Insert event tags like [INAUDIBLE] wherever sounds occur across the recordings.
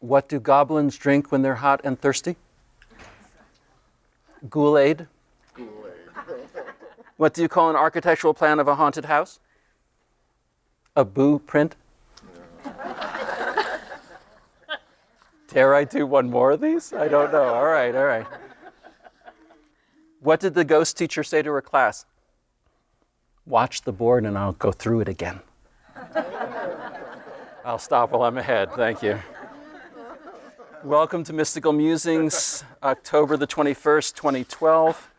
What do goblins drink when they're hot and thirsty? Goulade. What do you call an architectural plan of a haunted house? A boo print? [LAUGHS] Dare I do one more of these? I don't know. All right, all right. What did the ghost teacher say to her class? Watch the board and I'll go through it again. [LAUGHS] I'll stop while I'm ahead. Thank you. Welcome to Mystical Musings, [LAUGHS] October the 21st, 2012.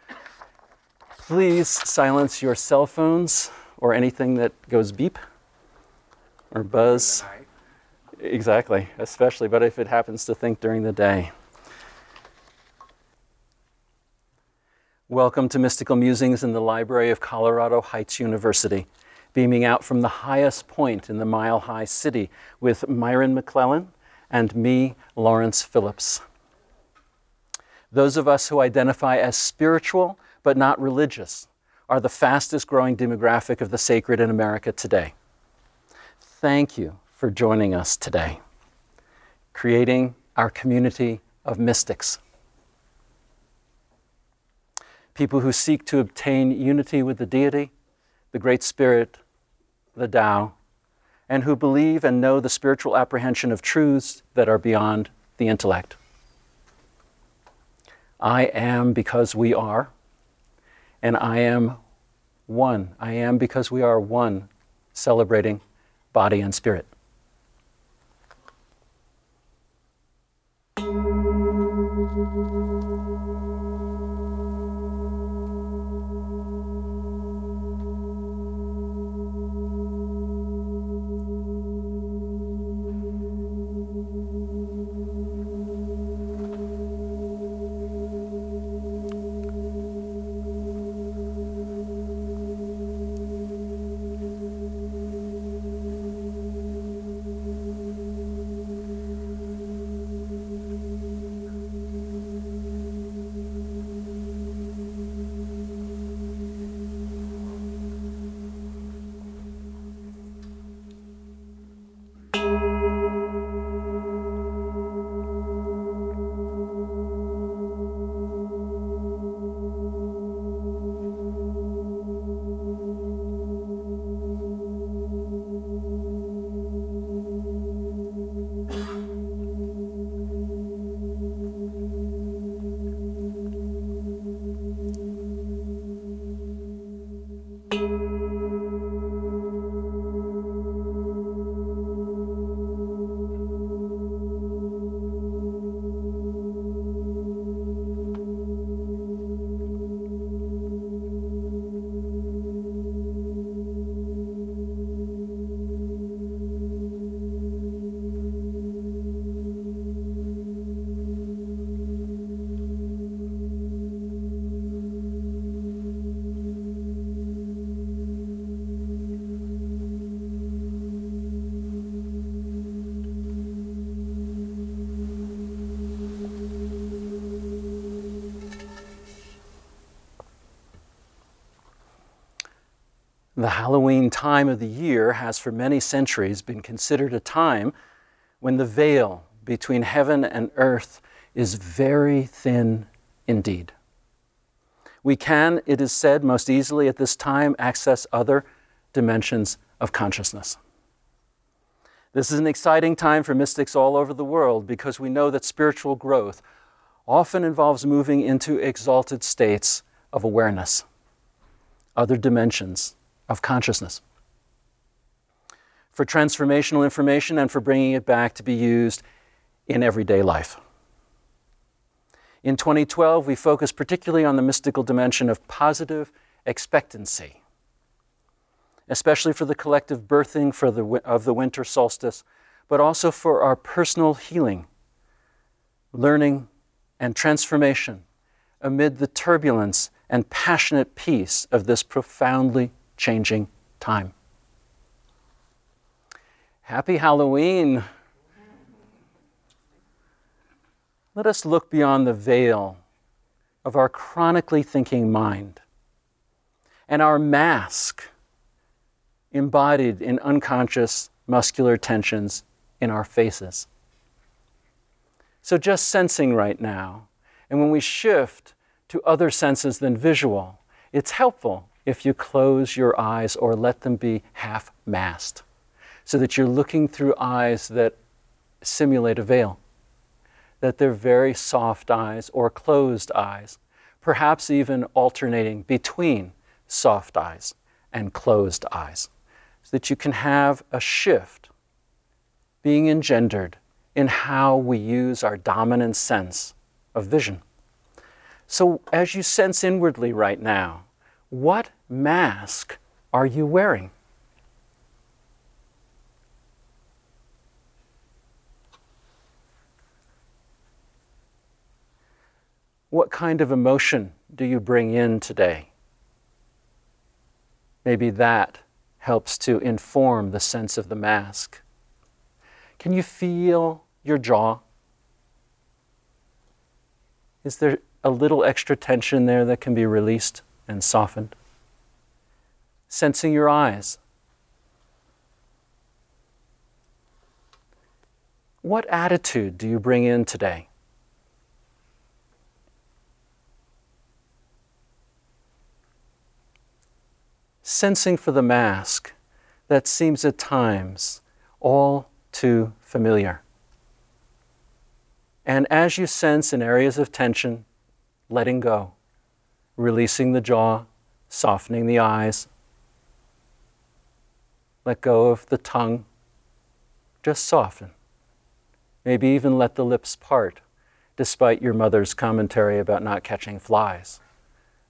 Please silence your cell phones or anything that goes beep or buzz. Exactly, especially, but if it happens to think during the day. Welcome to Mystical Musings in the Library of Colorado Heights University, beaming out from the highest point in the Mile High City with Myron McClellan and me, Lawrence Phillips. Those of us who identify as spiritual but not religious are the fastest growing demographic of the sacred in America today. Thank you for joining us today, creating our community of mystics. People who seek to obtain unity with the deity, the Great Spirit, the Tao, and who believe and know the spiritual apprehension of truths that are beyond the intellect. I am because we are, and I am one. I am because we are one, celebrating body and spirit. The Halloween time of the year has for many centuries been considered a time when the veil between heaven and earth is very thin indeed. We can, it is said, most easily at this time access other dimensions of consciousness. This is an exciting time for mystics all over the world because we know that spiritual growth often involves moving into exalted states of awareness, other dimensions of consciousness for transformational information and for bringing it back to be used in everyday life. In 2012, we focused particularly on the mystical dimension of positive expectancy, especially for the collective birthing for the, of the winter solstice, but also for our personal healing, learning, and transformation amid the turbulence and passionate peace of this profoundly changing time. Happy Halloween! Let us look beyond the veil of our chronically thinking mind and our mask embodied in unconscious muscular tensions in our faces. So just sensing right now. And when we shift to other senses than visual, it's helpful if you close your eyes or let them be half masked so that you're looking through eyes that simulate a veil, that they're very soft eyes or closed eyes, perhaps even alternating between soft eyes and closed eyes, so that you can have a shift being engendered in how we use our dominant sense of vision. So, as you sense inwardly right now, what mask are you wearing? What kind of emotion do you bring in today? Maybe that helps to inform the sense of the mask. Can you feel your jaw? Is there a little extra tension there that can be released and softened? Sensing your eyes. What attitude do you bring in today? Sensing for the mask that seems at times all too familiar. And as you sense in areas of tension, letting go, releasing the jaw, softening the eyes, let go of the tongue, just soften. Maybe even let the lips part, despite your mother's commentary about not catching flies.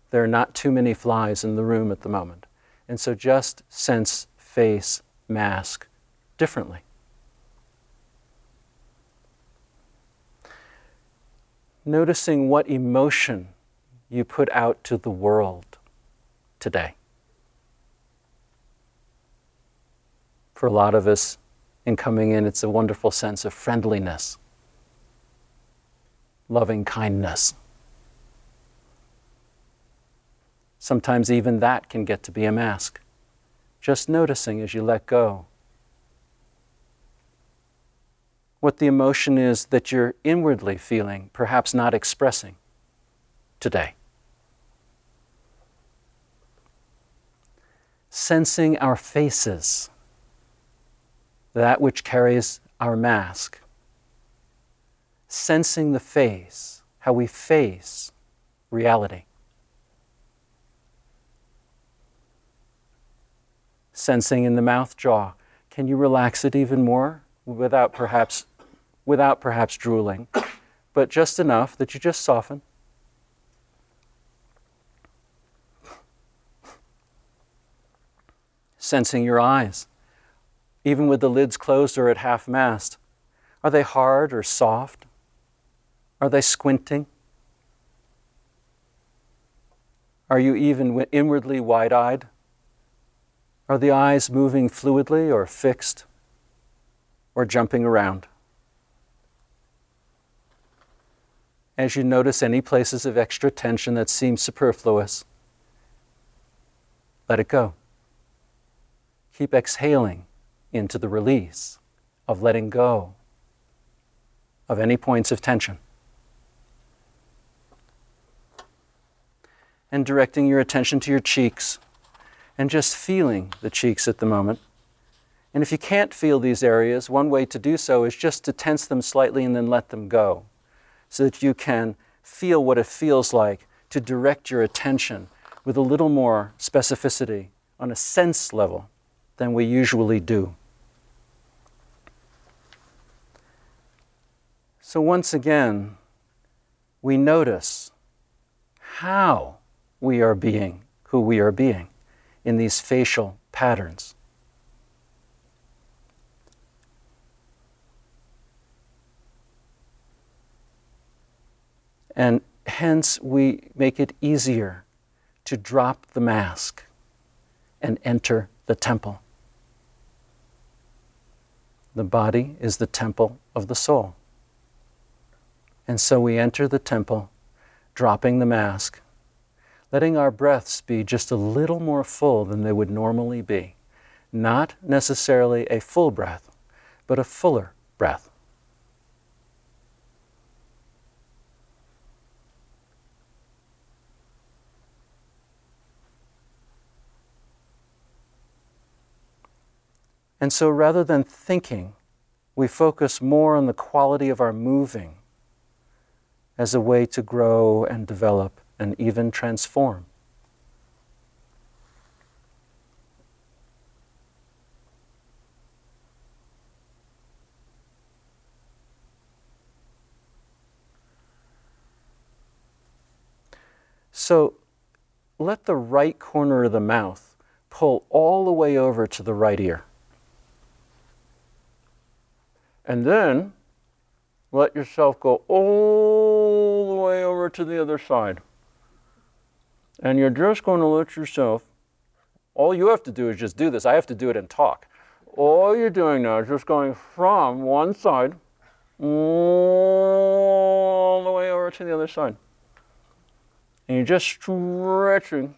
There are not too many flies in the room at the moment. And so just sense, face, mask differently. noticing what emotion you put out to the world today. For a lot of us, in coming in, it's a wonderful sense of friendliness, loving kindness. Sometimes even that can get to be a mask. Just noticing as you let go what the emotion is that you're inwardly feeling, perhaps not expressing today. Sensing our faces, that which carries our mask. Sensing the face, how we face reality. Sensing in the mouth jaw. Can you relax it even more? without perhaps, without perhaps drooling, but just enough that you just soften. Sensing your eyes, even with the lids closed or at half mast. Are they hard or soft? Are they squinting? Are you even inwardly wide eyed? Are the eyes moving fluidly or fixed? or jumping around. As you notice any places of extra tension that seem superfluous, let it go. Keep exhaling into the release of letting go of any points of tension. And directing your attention to your cheeks and just feeling the cheeks at the moment. And if you can't feel these areas, one way to do so is just to tense them slightly and then let them go so that you can feel what it feels like to direct your attention with a little more specificity on a sense level than we usually do. So, once again, we notice how we are being who we are being in these facial patterns. And hence, we make it easier to drop the mask and enter the temple. The body is the temple of the soul. And so we enter the temple, dropping the mask, letting our breaths be just a little more full than they would normally be. Not necessarily a full breath, but a fuller breath. And so rather than thinking, we focus more on the quality of our moving as a way to grow and develop and even transform. So let the right corner of the mouth pull all the way over to the right ear. And then let yourself go all the way over to the other side. And you're just going to let yourself, all you have to do is just do this. I have to do it and talk. All you're doing now is just going from one side all the way over to the other side. And you're just stretching.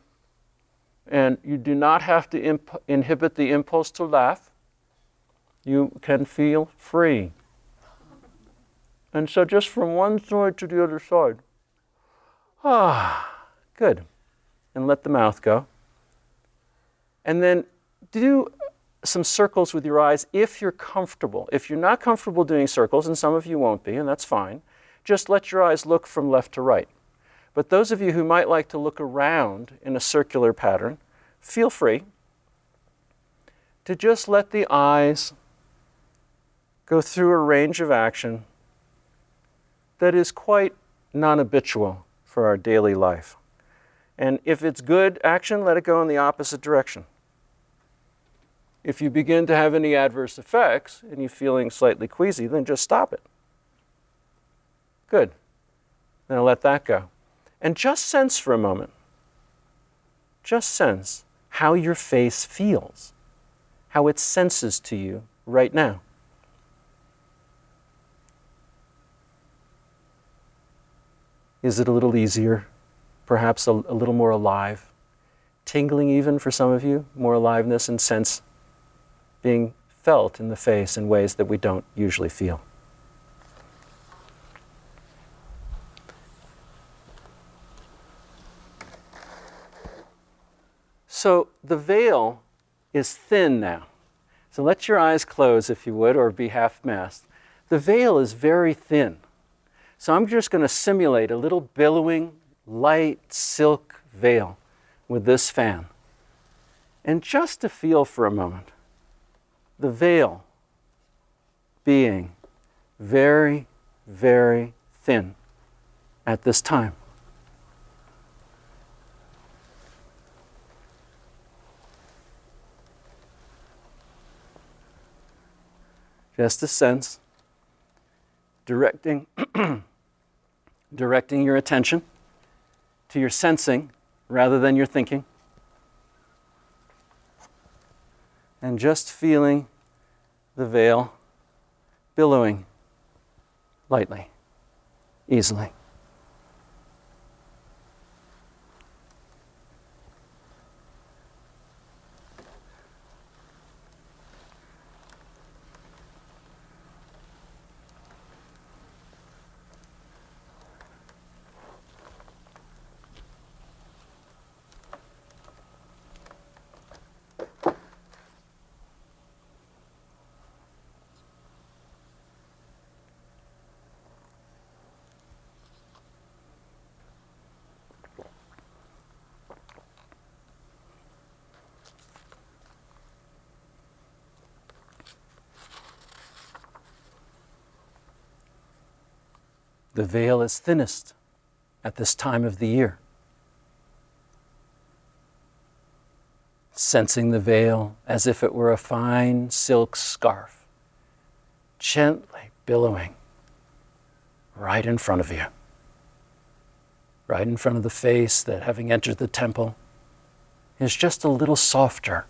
And you do not have to imp- inhibit the impulse to laugh. You can feel free. And so just from one side to the other side. Ah, good. And let the mouth go. And then do some circles with your eyes if you're comfortable. If you're not comfortable doing circles, and some of you won't be, and that's fine, just let your eyes look from left to right. But those of you who might like to look around in a circular pattern, feel free to just let the eyes go through a range of action that is quite non habitual for our daily life. And if it's good action, let it go in the opposite direction. If you begin to have any adverse effects and you're feeling slightly queasy, then just stop it. Good. Now let that go. And just sense for a moment, just sense how your face feels, how it senses to you right now. Is it a little easier? Perhaps a, a, little more alive? Tingling, even for some of you, more aliveness and sense being felt in the face in ways that we don't usually feel. So the veil is thin now. So let your eyes close, if you would, or be half masked. The veil is very thin. So I'm just going to simulate a little billowing, light silk veil with this fan. And just to feel for a moment the veil being very, very thin at this time. Just a sense, directing, [CLEARS THROAT] directing your attention to your sensing rather than your thinking. And just feeling the veil billowing lightly, easily. The veil is thinnest at this time of the year. Sensing the veil as if it were a fine silk scarf, gently billowing right in front of you, right in front of the face that, having entered the temple, is just a little softer.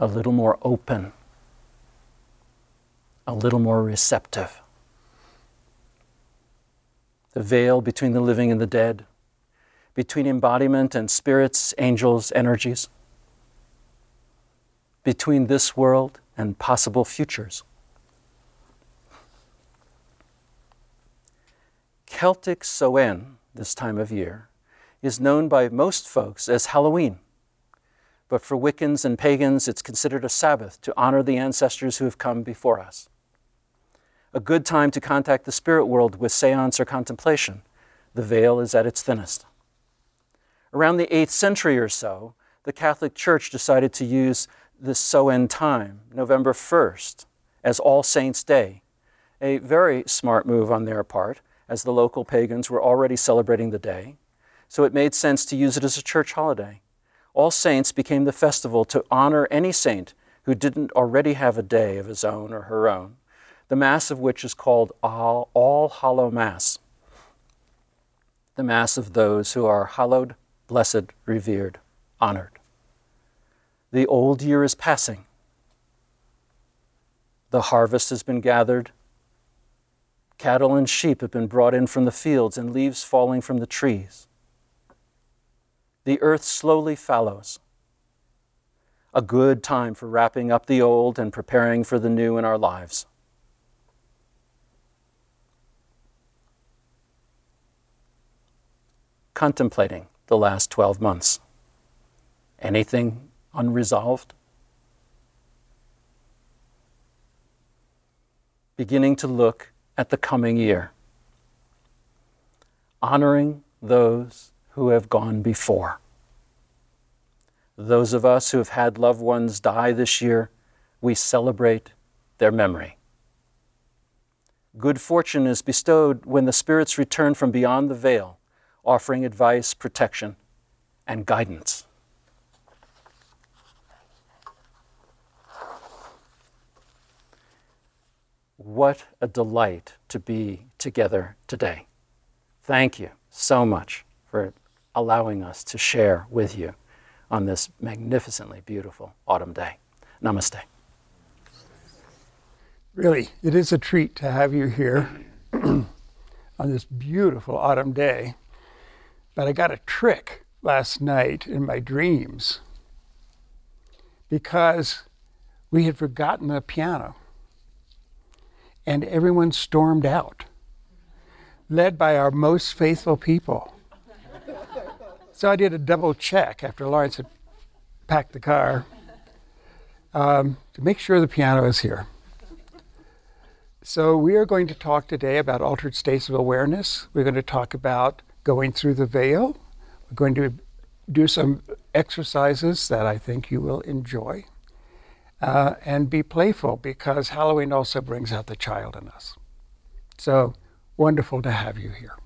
A little more open a little more receptive. The veil between the living and the dead, between embodiment and spirits, angels, energies, between this world and possible futures. Celtic Samhain, this time of year, is known by most folks as Halloween but for Wiccans and pagans, it's considered a Sabbath to honor the ancestors who have come before us. A good time to contact the spirit world with seance or contemplation. The veil is at its thinnest. Around the 8th century or so, the Catholic Church decided to use this Samhain time, November 1st, as All Saints' Day. A very smart move on their part, as the local pagans were already celebrating the day, so it made sense to use it as a church holiday. All Saints became the festival to honor any saint who didn't already have a day of his own or her own, the Mass of which is called All, All Hallow Mass, the Mass of those who are hallowed, blessed, revered, honored. The old year is passing. The harvest has been gathered. Cattle and sheep have been brought in from the fields, and leaves falling from the trees. The earth slowly fallows. A good time for wrapping up the old and preparing for the new in our lives. Contemplating the last 12 months. Anything unresolved. Beginning to look at the coming year, honoring those who have gone before. Those of us who have had loved ones die this year, we celebrate their memory. Good fortune is bestowed when the spirits return from beyond the veil, offering advice, protection, and guidance. What a delight to be together today. Thank you so much for allowing us to share with you on this magnificently beautiful autumn day. Namaste. Really, it is a treat to have you here [CLEARS THROAT] on this beautiful autumn day. But I got a trick last night in my dreams because we had forgotten the piano and everyone stormed out, led by our most faithful people. so I did a double check after Lawrence had packed the car um, to make sure the piano is here. So, we are going to talk today about altered states of awareness. We're going to talk about going through the veil. We're going to do some exercises that I think you will enjoy uh, and be playful because Halloween also brings out the child in us. So wonderful to have you here.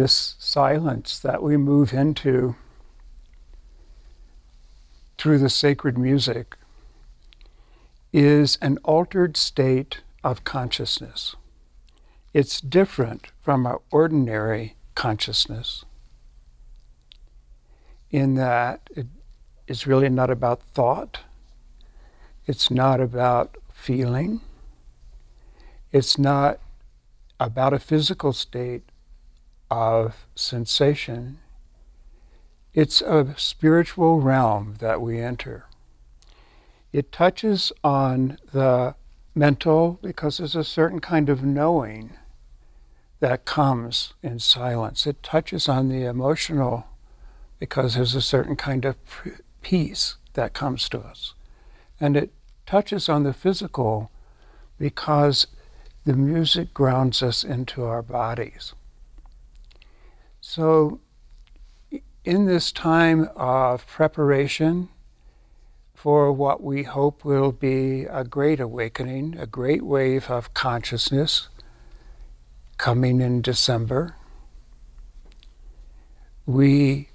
This silence that we move into through the sacred music is an altered state of consciousness. It's different from our ordinary consciousness in that it is really not about thought, it's not about feeling, it's not about a physical state of sensation. It's a spiritual realm that we enter. It touches on the mental because there's a certain kind of knowing that comes in silence. It touches on the emotional because there's a certain kind of peace that comes to us. And it touches on the physical because the music grounds us into our bodies. So, in this time of preparation for what we hope will be a great awakening, a great wave of consciousness coming in December, we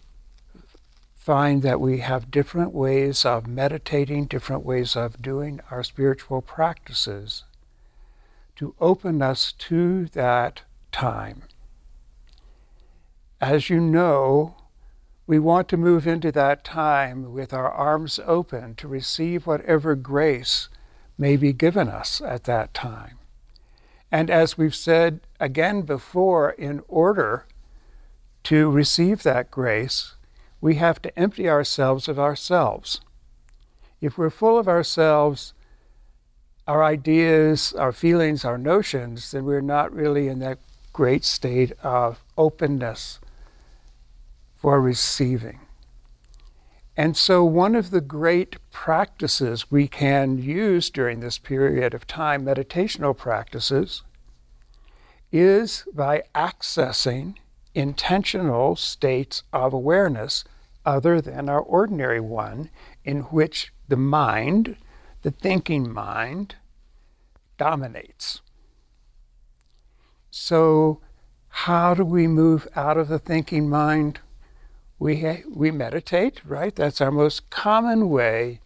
find that we have different ways of meditating, different ways of doing our spiritual practices to open us to that time. As you know, we want to move into that time with our arms open to receive whatever grace may be given us at that time. And as we've said again before, in order to receive that grace, we have to empty ourselves of ourselves. If we're full of ourselves, our ideas, our feelings, our notions, then we're not really in that great state of openness for receiving. And so, one of the great practices we can use during this period of time, meditational practices, is by accessing intentional states of awareness other than our ordinary one, in which the mind, the thinking mind, dominates. So, how do we move out of the thinking mind? We, we meditate, right? That's our most common way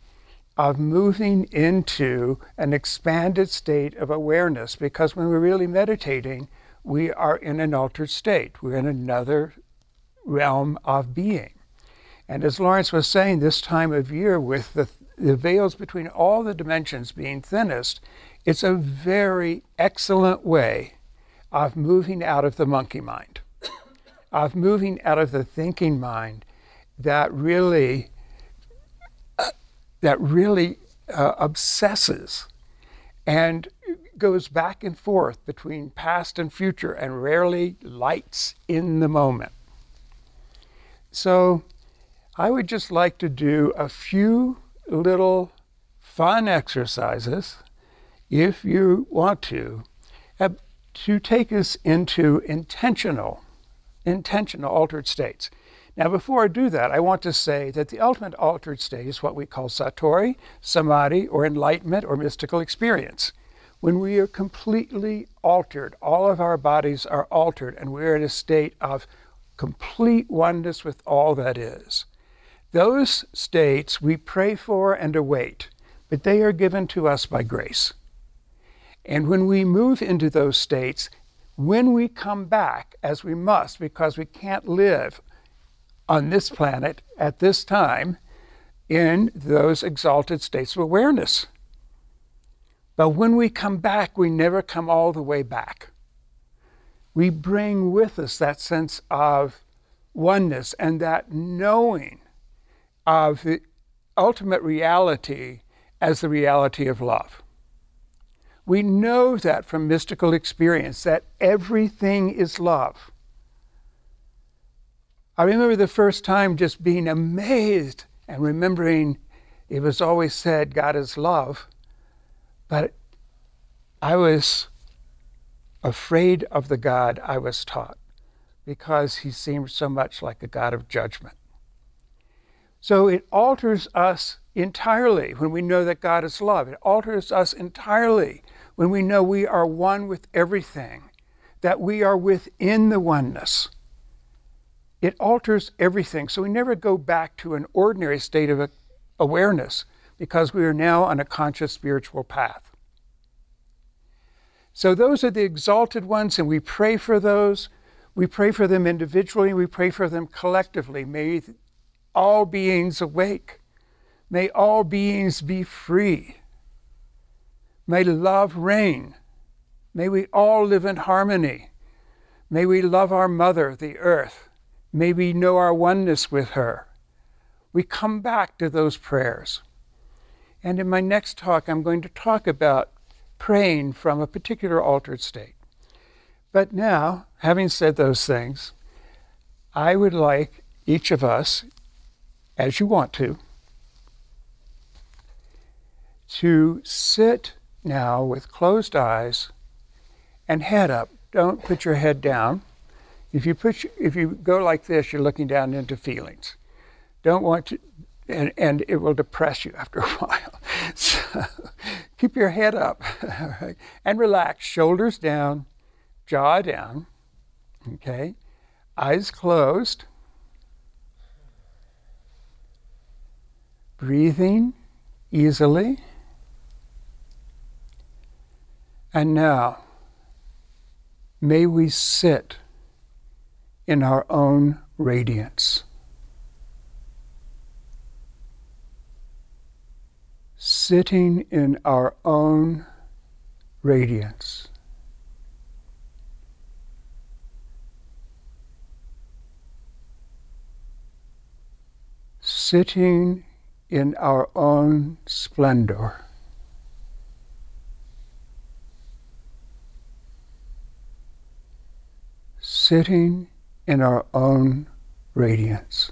of moving into an expanded state of awareness because when we're really meditating, we are in an altered state. We're in another realm of being. And as Lawrence was saying, this time of year, with the, the veils between all the dimensions being thinnest, it's a very excellent way of moving out of the monkey mind of moving out of the thinking mind that really uh, that really uh, obsesses and goes back and forth between past and future and rarely lights in the moment. So I would just like to do a few little fun exercises if you want to to take us into intentional intentional altered states. Now, before I do that, I want to say that the ultimate altered state is what we call satori, samadhi, or enlightenment or mystical experience. When we are completely altered, all of our bodies are altered, and we're in a state of complete oneness with all that is. Those states we pray for and await, but they are given to us by grace. And when we move into those states, when we come back, as we must, because we can't live on this planet at this time in those exalted states of awareness. But when we come back, we never come all the way back. We bring with us that sense of oneness and that knowing of the ultimate reality as the reality of love. We know that from mystical experience that everything is love. I remember the first time just being amazed and remembering it was always said God is love, but I was afraid of the God I was taught because he seemed so much like a God of judgment. So it alters us entirely when we know that God is love. It alters us entirely when we know we are one with everything, that we are within the oneness, it alters everything. So we never go back to an ordinary state of awareness because we are now on a conscious spiritual path. So those are the exalted ones, and we pray for those. We pray for them individually, we pray for them collectively. May all beings awake. May all beings be free. May love reign. May we all live in harmony. May we love our mother, the earth. May we know our oneness with her. We come back to those prayers. And in my next talk, I'm going to talk about praying from a particular altered state. But now, having said those things, I would like each of us, as you want to, to sit now with closed eyes and head up. Don't put your head down. If you put if you go like this, you're looking down into feelings. Don't want to, and, and it will depress you after a [LAUGHS] while. So keep your head up [LAUGHS] right, and relax. Shoulders down, jaw down. Okay, eyes closed. Breathing easily. And now, may we sit in our own radiance. Sitting in our own radiance. Sitting in our own splendor. Sitting in our own radiance.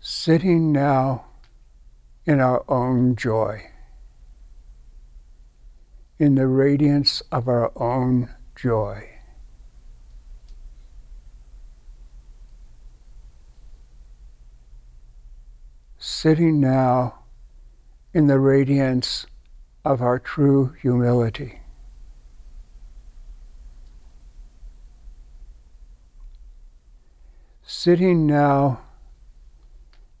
Sitting now in our own joy, in the radiance of our own joy. Sitting now in the radiance of our true humility. Sitting now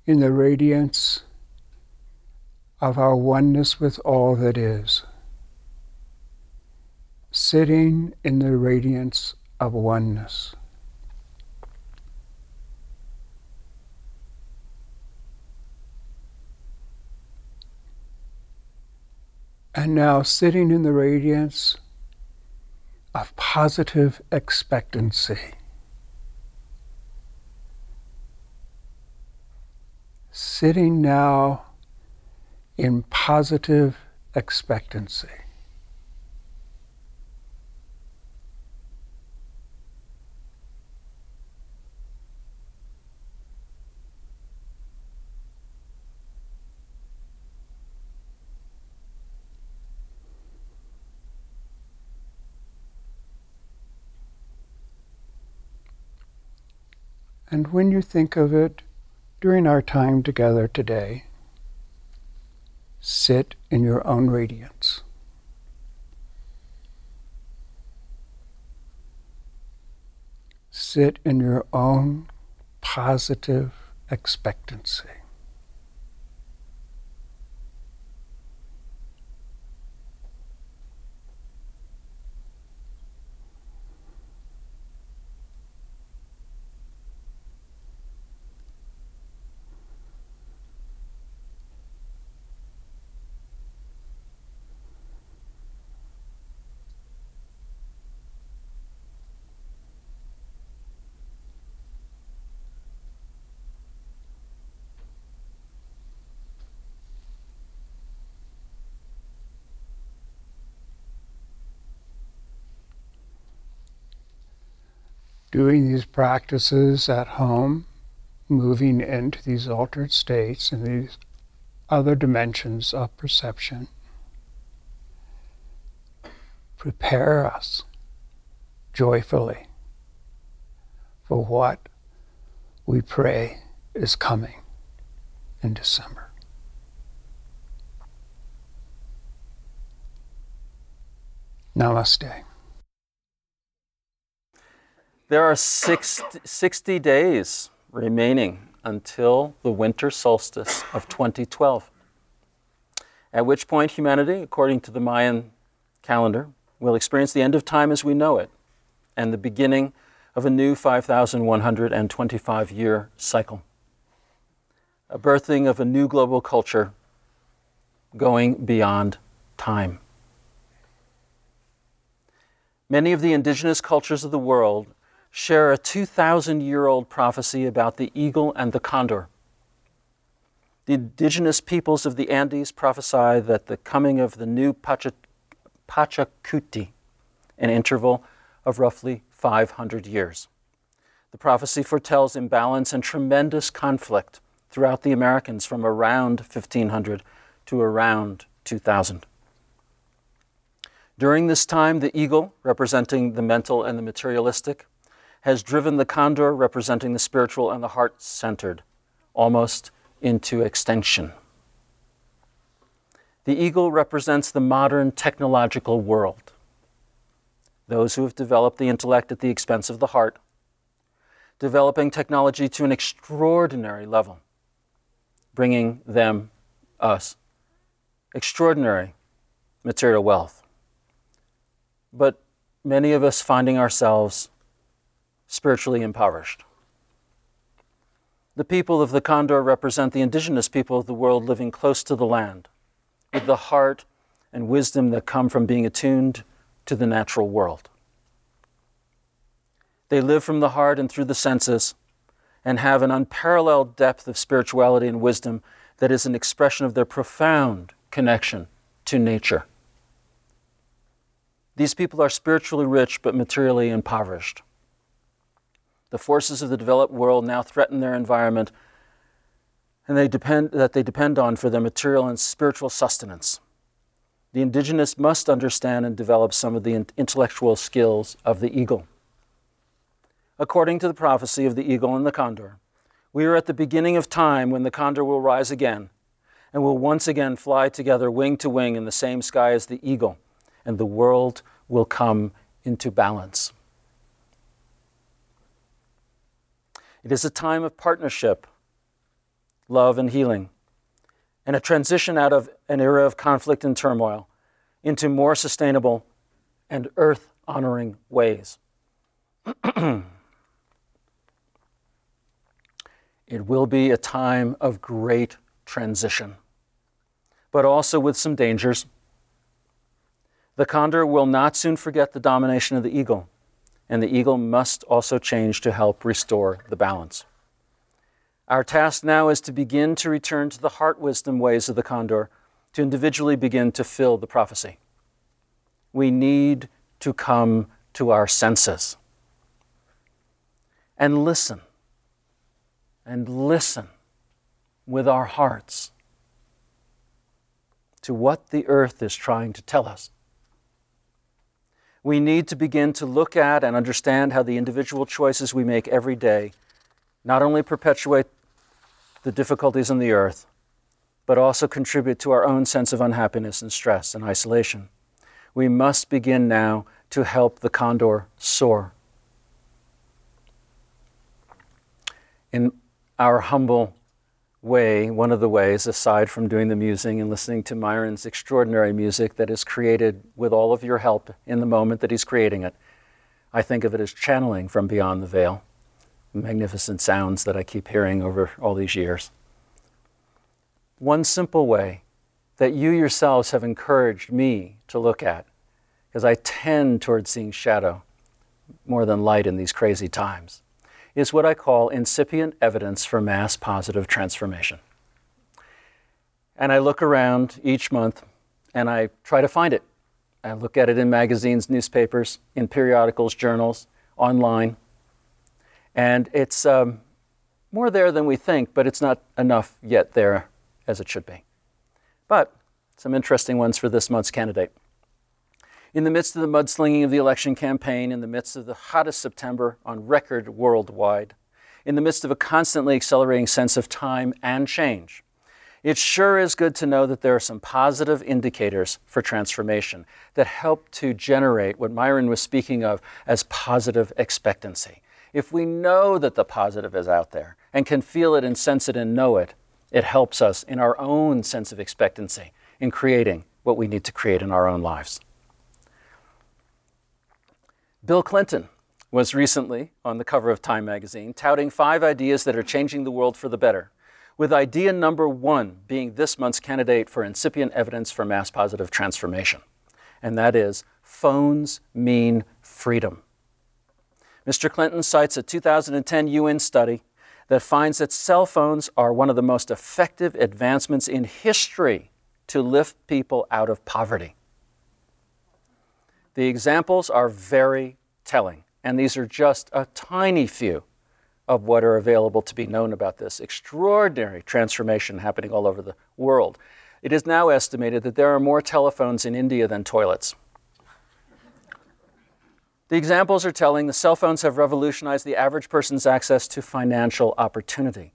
in the radiance of our oneness with all that is. Sitting in the radiance of oneness. And now sitting in the radiance of positive expectancy. Sitting now in positive expectancy. And when you think of it during our time together today, sit in your own radiance. Sit in your own positive expectancy. doing these practices at home, moving into these altered states and these other dimensions of perception, prepare us joyfully for what we pray is coming in December. Namaste. There are 60, 60 days remaining until the winter solstice of 2012, at which point humanity, according to the Mayan calendar, will experience the end of time as we know it and the beginning of a new 5,125 year cycle. A birthing of a new global culture going beyond time. Many of the indigenous cultures of the world share a 2,000 year old prophecy about the eagle and the condor. The indigenous peoples of the Andes prophesy that the coming of the new Pacha, Pachacuti, an interval of roughly 500 years. The prophecy foretells imbalance and tremendous conflict throughout the Americans from around 1500 to around 2000. During this time, the eagle, representing the mental and the materialistic, has driven the condor, representing the spiritual and the heart centered, almost into extinction. The eagle represents the modern technological world. Those who have developed the intellect at the expense of the heart, developing technology to an extraordinary level, bringing them, us, extraordinary material wealth. But many of us finding ourselves spiritually impoverished. The people of the Condor represent the indigenous people of the world living close to the land, with the heart and wisdom that come from being attuned to the natural world. They live from the heart and through the senses and have an unparalleled depth of spirituality and wisdom that is an expression of their profound connection to nature. These people are spiritually rich but materially impoverished. The forces of the developed world now threaten their environment and they depend, that they depend on for their material and spiritual sustenance. The indigenous must understand and develop some of the intellectual skills of the eagle. According to the prophecy of the eagle and the condor, we are at the beginning of time when the condor will rise again and will once again fly together wing to wing in the same sky as the eagle, and the world will come into balance. It is a time of partnership, love, and healing, and a transition out of an era of conflict and turmoil into more sustainable and earth honoring ways. [CLEARS THROAT] it will be a time of great transition, but also with some dangers. The condor will not soon forget the domination of the eagle and the eagle must also change to help restore the balance. Our task now is to begin to return to the heart wisdom ways of the condor, to individually begin to fill the prophecy. We need to come to our senses and listen, and listen with our hearts to what the earth is trying to tell us we need to begin to look at and understand how the individual choices we make every day not only perpetuate the difficulties on the earth, but also contribute to our own sense of unhappiness and stress and isolation. We must begin now to help the condor soar. In our humble way, one of the ways, aside from doing the musing and listening to Myron's extraordinary music that is created with all of your help in the moment that he's creating it, I think of it as channeling from beyond the veil. Magnificent sounds that I keep hearing over all these years. One simple way that you yourselves have encouraged me to look at, because I tend towards seeing shadow more than light in these crazy times is what I call incipient evidence for mass positive transformation. And I look around each month and I try to find it. I look at it in magazines, newspapers, in periodicals, journals, online. And it's um, more there than we think, but it's not enough yet there as it should be. But some interesting ones for this month's candidate. In the midst of the mudslinging of the election campaign, in the midst of the hottest September on record worldwide, in the midst of a constantly accelerating sense of time and change, It sure is good to know that there are some positive indicators for transformation that help to generate what Myron was speaking of as positive expectancy. If we know that the positive is out there and can feel it and sense it and know it, it helps us in our own sense of expectancy in creating what we need to create in our own lives. Bill Clinton was recently on the cover of Time magazine touting five ideas that are changing the world for the better, with idea number one being this month's candidate for incipient evidence for mass positive transformation. And that is phones mean freedom. Mr. Clinton cites a 2010 UN study that finds that cell phones are one of the most effective advancements in history to lift people out of poverty. The examples are very telling, and these are just a tiny few of what are available to be known about this extraordinary transformation happening all over the world. It is now estimated that there are more telephones in India than toilets. The examples are telling the cell phones have revolutionized the average person's access to financial opportunity.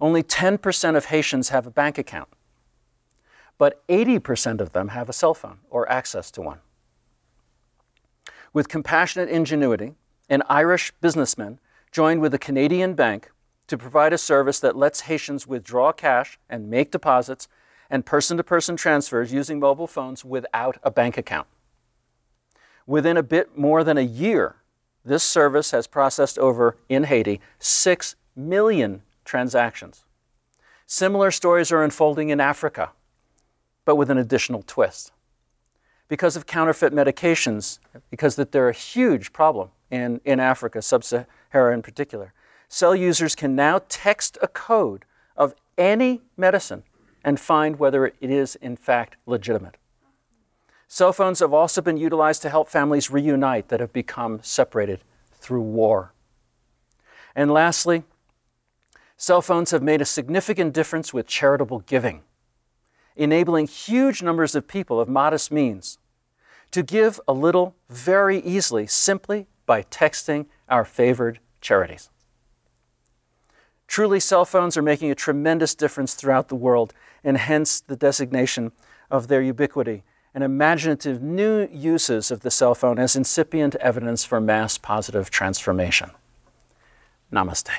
Only 10% of Haitians have a bank account, but 80% of them have a cell phone or access to one. With compassionate ingenuity, an Irish businessman joined with a Canadian bank to provide a service that lets Haitians withdraw cash and make deposits and person to person transfers using mobile phones without a bank account. Within a bit more than a year, this service has processed over, in Haiti, 6 million transactions. Similar stories are unfolding in Africa, but with an additional twist because of counterfeit medications, because that they're a huge problem in, in Africa, sub Sahara in particular. Cell users can now text a code of any medicine and find whether it is in fact legitimate. Cell phones have also been utilized to help families reunite that have become separated through war. And lastly, cell phones have made a significant difference with charitable giving enabling huge numbers of people of modest means to give a little very easily simply by texting our favored charities. Truly, cell phones are making a tremendous difference throughout the world, and hence the designation of their ubiquity and imaginative new uses of the cell phone as incipient evidence for mass positive transformation. Namaste.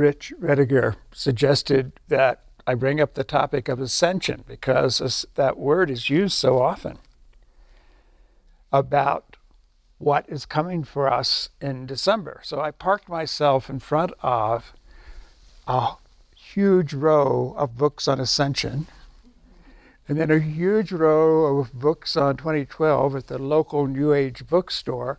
Rich Rediger suggested that I bring up the topic of ascension because that word is used so often about what is coming for us in December. So I parked myself in front of a huge row of books on ascension and then a huge row of books on 2012 at the local New Age bookstore.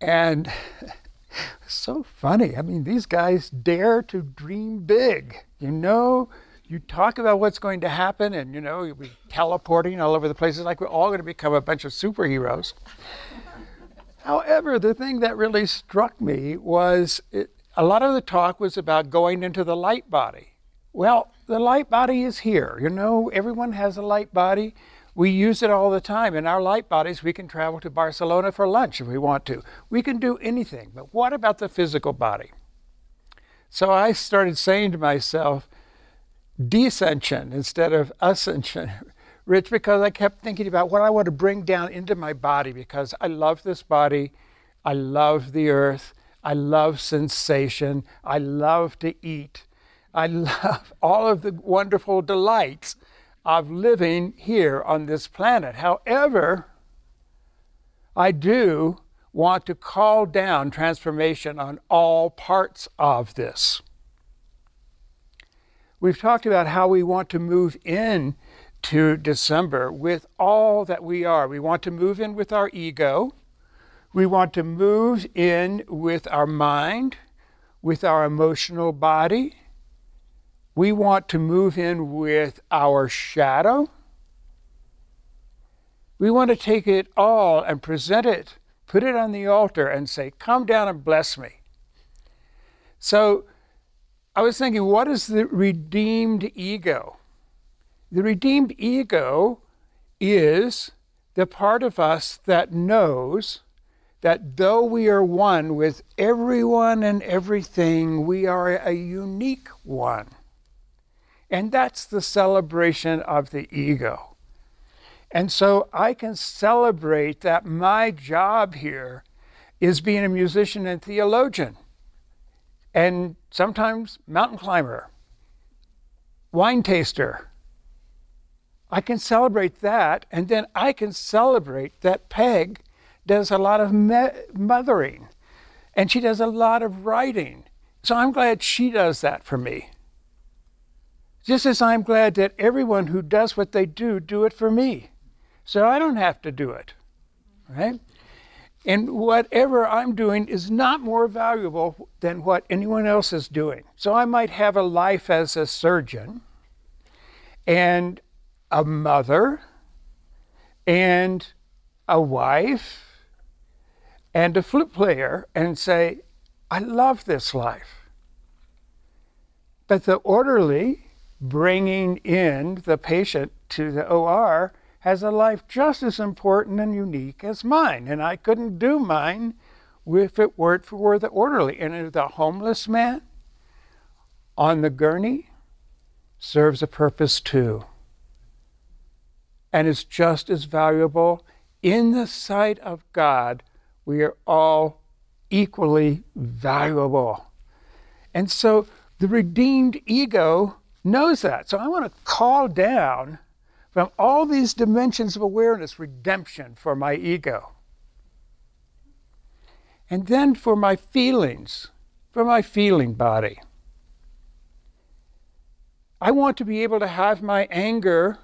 And [LAUGHS] [LAUGHS] so funny. I mean, these guys dare to dream big. You know, you talk about what's going to happen, and you know, you'll be teleporting all over the place. It's like we're all going to become a bunch of superheroes. [LAUGHS] However, the thing that really struck me was it, a lot of the talk was about going into the light body. Well, the light body is here. You know, everyone has a light body. We use it all the time. In our light bodies, we can travel to Barcelona for lunch if we want to. We can do anything. But what about the physical body? So I started saying to myself, descension instead of ascension. [LAUGHS] Rich, because I kept thinking about what I want to bring down into my body because I love this body. I love the earth. I love sensation. I love to eat. I [LAUGHS] love all of the wonderful delights of living here on this planet. However, I do want to call down transformation on all parts of this. We've talked about how we want to move in to December with all that we are. We want to move in with our ego. We want to move in with our mind, with our emotional body, we want to move in with our shadow. We want to take it all and present it, put it on the altar, and say, Come down and bless me. So I was thinking, what is the redeemed ego? The redeemed ego is the part of us that knows that though we are one with everyone and everything, we are a unique one. And that's the celebration of the ego. And so I can celebrate that my job here is being a musician and theologian, and sometimes mountain climber, wine taster. I can celebrate that, and then I can celebrate that Peg does a lot of me- mothering, and she does a lot of writing. So I'm glad she does that for me. Just as I'm glad that everyone who does what they do, do it for me. So I don't have to do it. Right? And whatever I'm doing is not more valuable than what anyone else is doing. So I might have a life as a surgeon and a mother and a wife and a flute player and say, I love this life. But the orderly bringing in the patient to the OR has a life just as important and unique as mine. And I couldn't do mine if it weren't for the orderly. And the homeless man on the gurney serves a purpose too. And is just as valuable in the sight of God. We are all equally valuable. And so the redeemed ego knows that. So I want to call down from all these dimensions of awareness redemption for my ego. And then for my feelings, for my feeling body. I want to be able to have my anger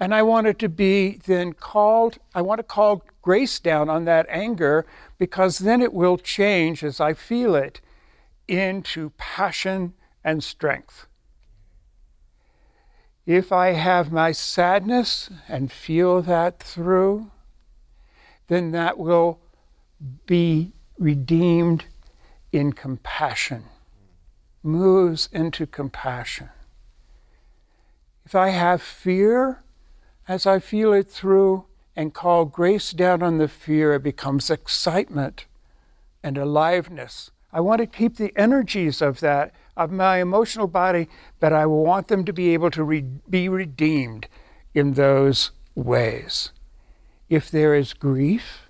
and I want it to be then called, I want to call grace down on that anger because then it will change as I feel it into passion and strength. If I have my sadness and feel that through, then that will be redeemed in compassion, moves into compassion. If I have fear, as I feel it through and call grace down on the fear, it becomes excitement and aliveness. I want to keep the energies of that of my emotional body, but I want them to be able to re- be redeemed in those ways. If there is grief,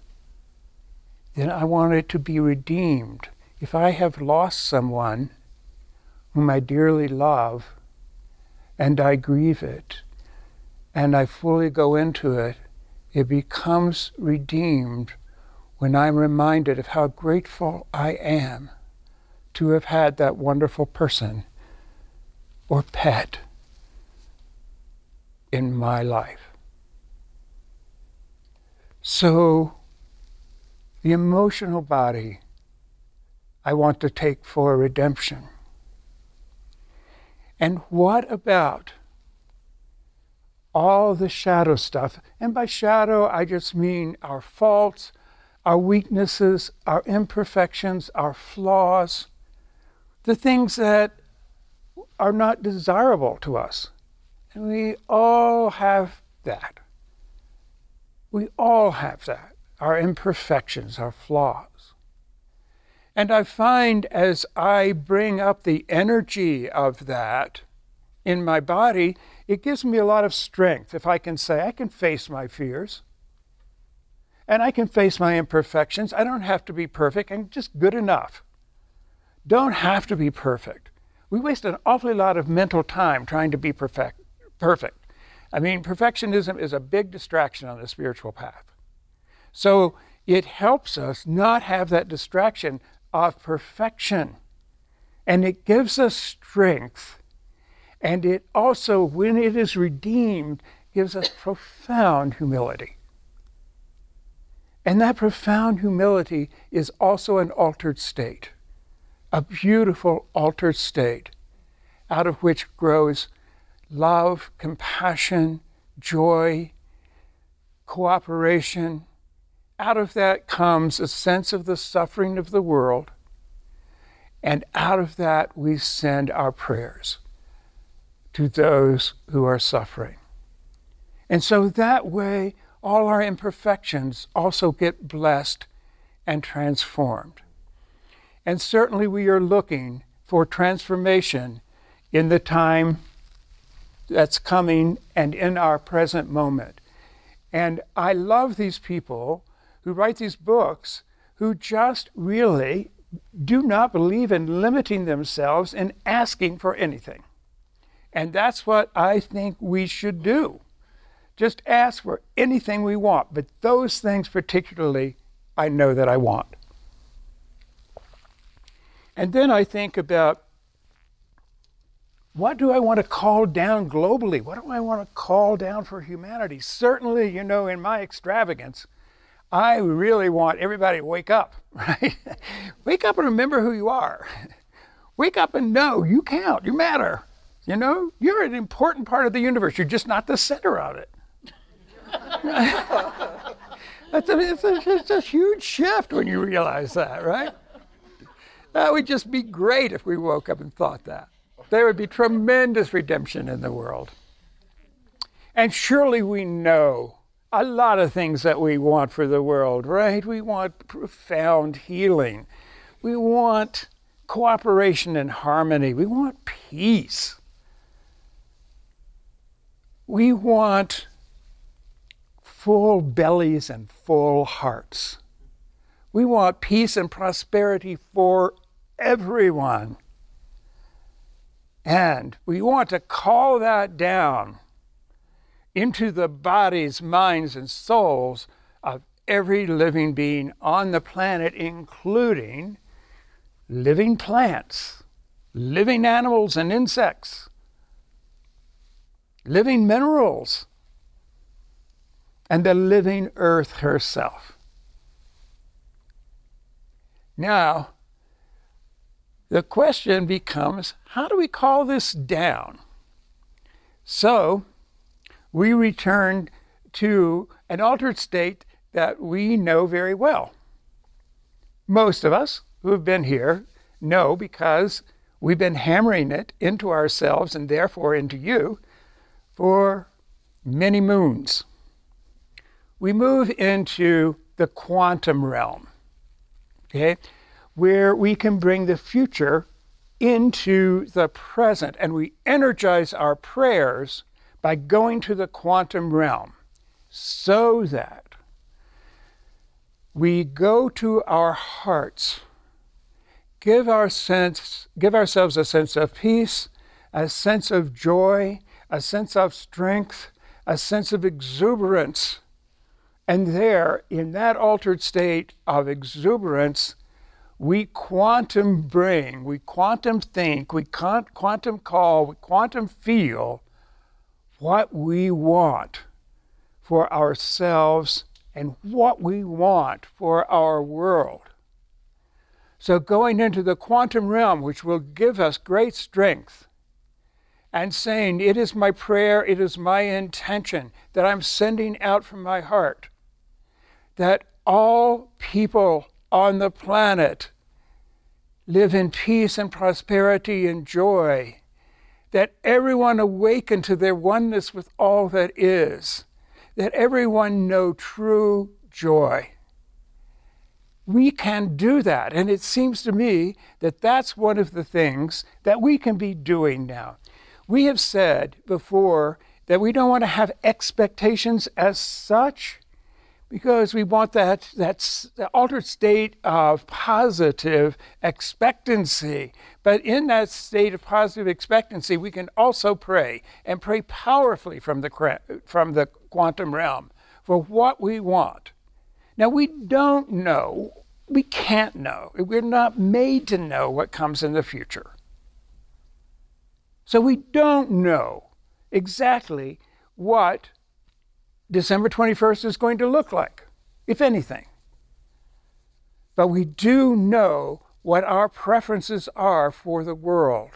then I want it to be redeemed. If I have lost someone, whom I dearly love, and I grieve it, and I fully go into it, it becomes redeemed when I'm reminded of how grateful I am to have had that wonderful person or pet in my life. So, the emotional body I want to take for redemption. And what about all the shadow stuff? And by shadow, I just mean our faults, our weaknesses, our imperfections, our flaws, the things that are not desirable to us. And we all have that. We all have that, our imperfections, our flaws. And I find as I bring up the energy of that in my body, it gives me a lot of strength if I can say, I can face my fears and I can face my imperfections. I don't have to be perfect, I'm just good enough. Don't have to be perfect. We waste an awfully lot of mental time trying to be perfect. perfect. I mean, perfectionism is a big distraction on the spiritual path. So it helps us not have that distraction of perfection. And it gives us strength. And it also, when it is redeemed, gives us profound humility. And that profound humility is also an altered state, a beautiful altered state out of which grows love, compassion, joy, cooperation. Out of that comes a sense of the suffering of the world. And out of that, we send our prayers to those who are suffering. And so that way, all our imperfections also get blessed and transformed. And certainly we are looking for transformation in the time that's coming and in our present moment. And I love these people who write these books who just really do not believe in limiting themselves and asking for anything. And that's what I think we should do. Just ask for anything we want, but those things particularly, I know that I want. And then I think about what do I want to call down globally? What do I want to call down for humanity? Certainly, you know, in my extravagance, I really want everybody to wake up, [LAUGHS] right? wake up and remember who you are. Wake up and know you count, you matter. You know, you're an important part of the universe. You're just not the center of it. [LAUGHS] That's a, it's, a, it's a huge shift when you realize that, right? Uh, that would just be great if we woke up and thought that. There would be tremendous redemption in the world. And surely we know a lot of things that we want for the world, right? We want profound healing. We want cooperation and harmony. We want peace. We want full bellies and full hearts. We want peace and prosperity for everyone. And we want to call that down into the bodies, minds, and souls of every living being on the planet, including living plants, living animals and insects, living minerals, and the living earth herself. Now, the question becomes how do we call this down? So, we return to an altered state that we know very well. Most of us who have been here know because we've been hammering it into ourselves and therefore into you for many moons we move into the quantum realm, okay, where we can bring the future into the present and we energize our prayers by going to the quantum realm so that we go to our hearts give our sense, give ourselves a sense of peace, a sense of joy, a sense of strength, a sense of exuberance. And there, in that altered state of exuberance, we quantum bring, we quantum think, we quantum call, we quantum feel what we want for ourselves and what we want for our world. So, going into the quantum realm, which will give us great strength, and saying, It is my prayer, it is my intention that I'm sending out from my heart that all people on the planet live in peace and prosperity and joy, that everyone awaken to their oneness with all that is, that everyone know true joy. We can do that. And it seems to me that that's one of the things that we can be doing now. We have said before that we don't want to have expectations as such because we want that, that, altered state of positive expectancy. But in that state of positive expectancy, we can also pray and pray powerfully from the, from the quantum realm for what we want. Now, we don't know, we can't know, we're not made to know what comes in the future. So we don't know exactly what December 21st is going to look like, if anything. But we do know what our preferences are for the world.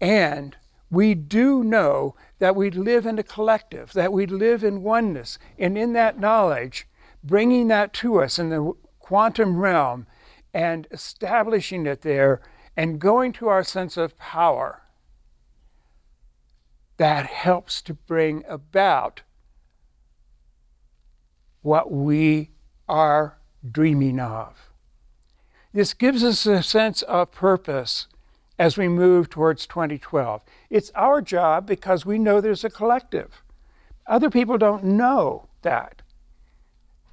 And we do know that we live in a collective, that we live in oneness. And in that knowledge, bringing that to us in the quantum realm and establishing it there and going to our sense of power, that helps to bring about what we are dreaming of. This gives us a sense of purpose as we move towards 2012. It's our job because we know there's a collective. Other people don't know that.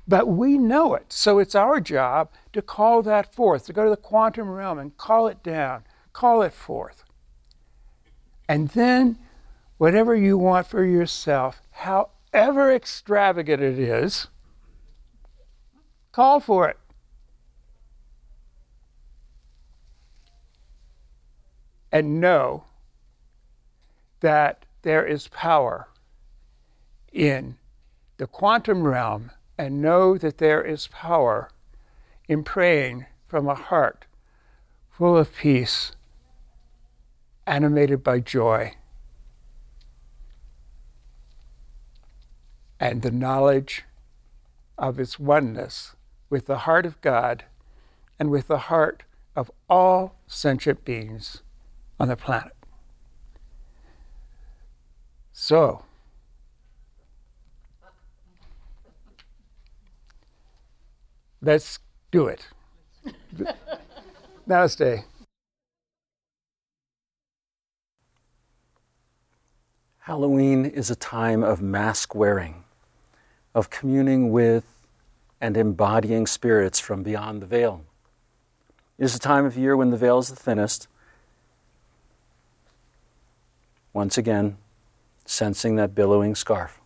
But we know it. So it's our job to call that forth, to go to the quantum realm and call it down, call it forth. And then, whatever you want for yourself, however extravagant it is, Call for it. And know that there is power in the quantum realm, and know that there is power in praying from a heart full of peace, animated by joy, and the knowledge of its oneness with the heart of God and with the heart of all sentient beings on the planet. So, let's do it. [LAUGHS] Namaste. Halloween is a time of mask wearing, of communing with and embodying spirits from beyond the veil. It is a time of year when the veil is the thinnest. Once again, sensing that billowing scarf.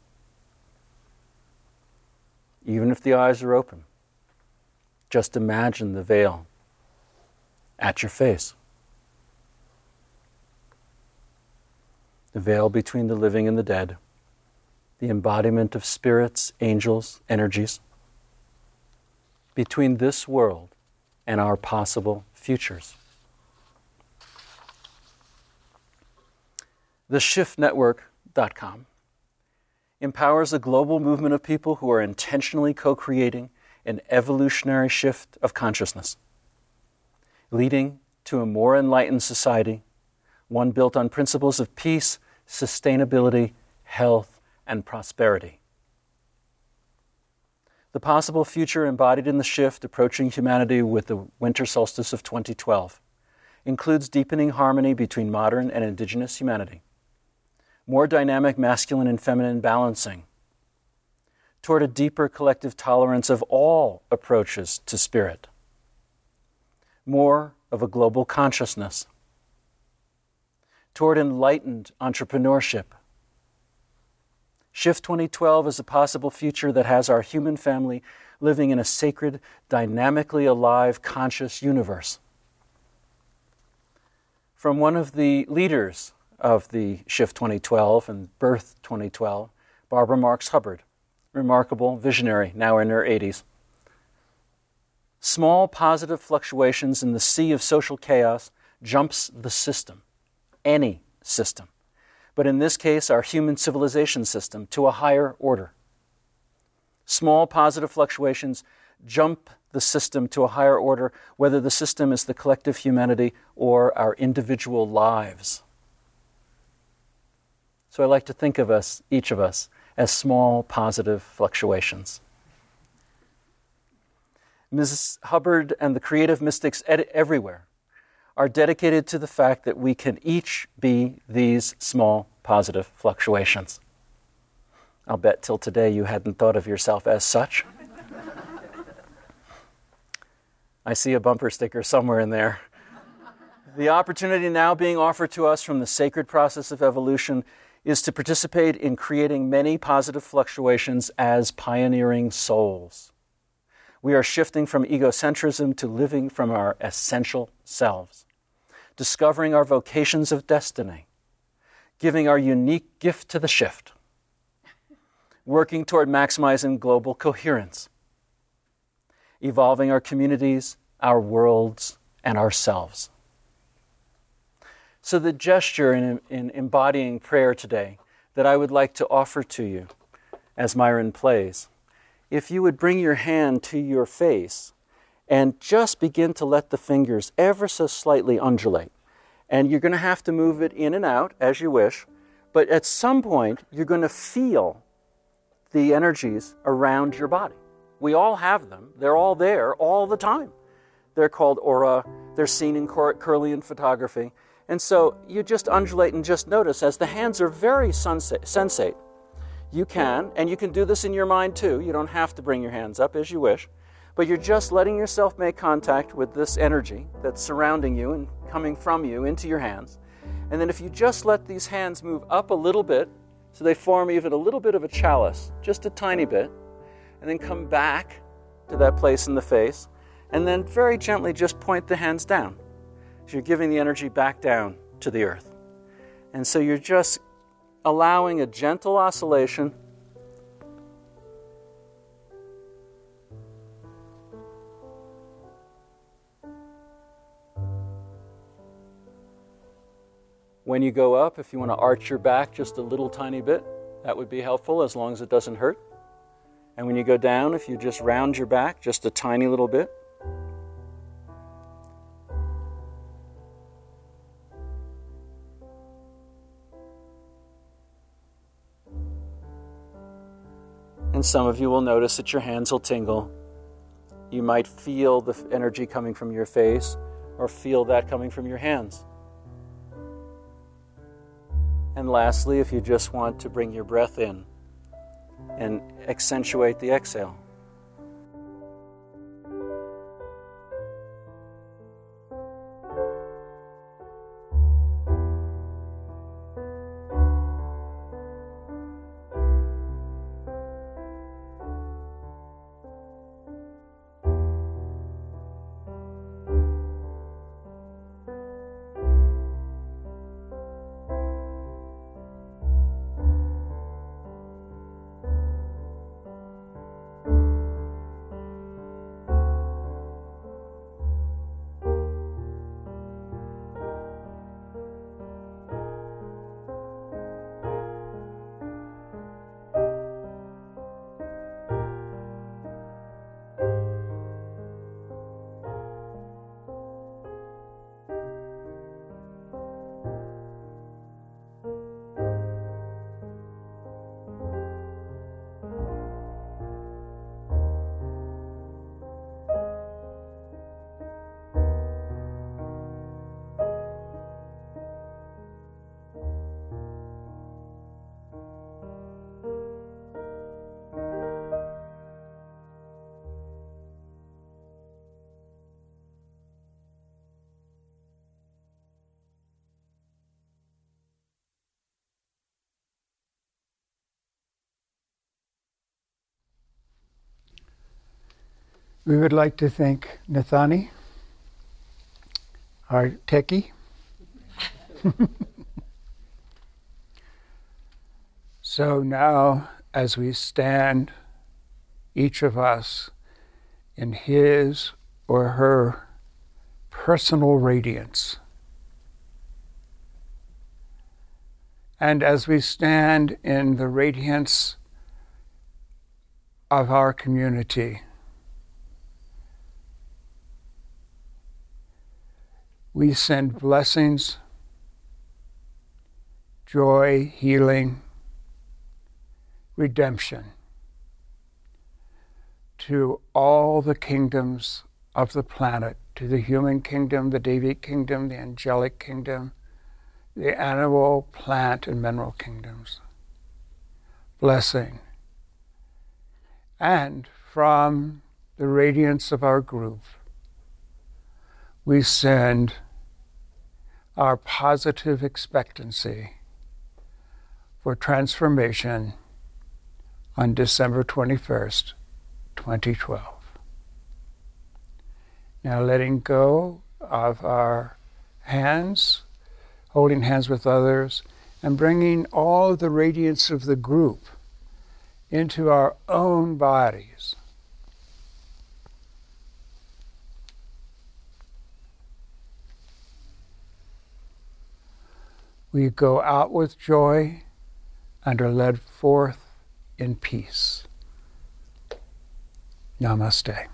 Even if the eyes are open, just imagine the veil at your face. The veil between the living and the dead, the embodiment of spirits, angels, energies between this world and our possible futures. TheShiftNetwork.com empowers a global movement of people who are intentionally co creating an evolutionary shift of consciousness, leading to a more enlightened society, one built on principles of peace, sustainability, health, and prosperity. The possible future embodied in the shift approaching humanity with the winter solstice of 2012 includes deepening harmony between modern and indigenous humanity, more dynamic masculine and feminine balancing, toward a deeper collective tolerance of all approaches to spirit, more of a global consciousness, toward enlightened entrepreneurship. Shift 2012 is a possible future that has our human family living in a sacred, dynamically alive, conscious universe. From one of the leaders of the Shift 2012 and Birth 2012, Barbara Marx Hubbard, remarkable visionary, now in her 80s. Small positive fluctuations in the sea of social chaos jumps the system, any system, but in this case, our human civilization system, to a higher order. Small positive fluctuations jump the system to a higher order, whether the system is the collective humanity or our individual lives. So I like to think of us, each of us, as small positive fluctuations. Mrs. Hubbard and the creative mystics ed- everywhere are dedicated to the fact that we can each be these small positive fluctuations. I'll bet till today you hadn't thought of yourself as such. I see a bumper sticker somewhere in there. The opportunity now being offered to us from the sacred process of evolution is to participate in creating many positive fluctuations as pioneering souls. We are shifting from egocentrism to living from our essential selves, discovering our vocations of destiny, giving our unique gift to the shift, working toward maximizing global coherence, evolving our communities, our worlds, and ourselves. So, the gesture in, in embodying prayer today that I would like to offer to you as Myron plays, if you would bring your hand to your face and just begin to let the fingers ever so slightly undulate. And you're going to have to move it in and out as you wish, but at some point, you're going to feel the energies around your body. We all have them, they're all there all the time. They're called aura, they're seen in Kirlian photography. And so you just undulate and just notice as the hands are very sensate. You can, and you can do this in your mind too. You don't have to bring your hands up as you wish, but you're just letting yourself make contact with this energy that's surrounding you and coming from you into your hands. And then if you just let these hands move up a little bit, so they form even a little bit of a chalice, just a tiny bit, and then come back to that place in the face, and then very gently just point the hands down So you're giving the energy back down to the earth. And so you're just allowing a gentle oscillation. When you go up, if you want to arch your back just a little tiny bit, that would be helpful as long as it doesn't hurt. And when you go down, if you just round your back just a tiny little bit, And some of you will notice that your hands will tingle. You might feel the energy coming from your face or feel that coming from your hands. And lastly, if you just want to bring your breath in and accentuate the exhale. We would like to thank Nathani, our techie. [LAUGHS] so now, as we stand, each of us in his or her personal radiance, and as we stand in the radiance of our community, we send blessings, joy, healing, redemption to all the kingdoms of the planet to the human kingdom, the Devic kingdom, the angelic kingdom, the animal, plant, and mineral kingdoms. Blessing. And from the radiance of our group, we send our positive expectancy for transformation on December 21st, 2012. Now, letting go of our hands, holding hands with others, and bringing all the radiance of the group into our own bodies. We go out with joy and are led forth in peace. Namaste.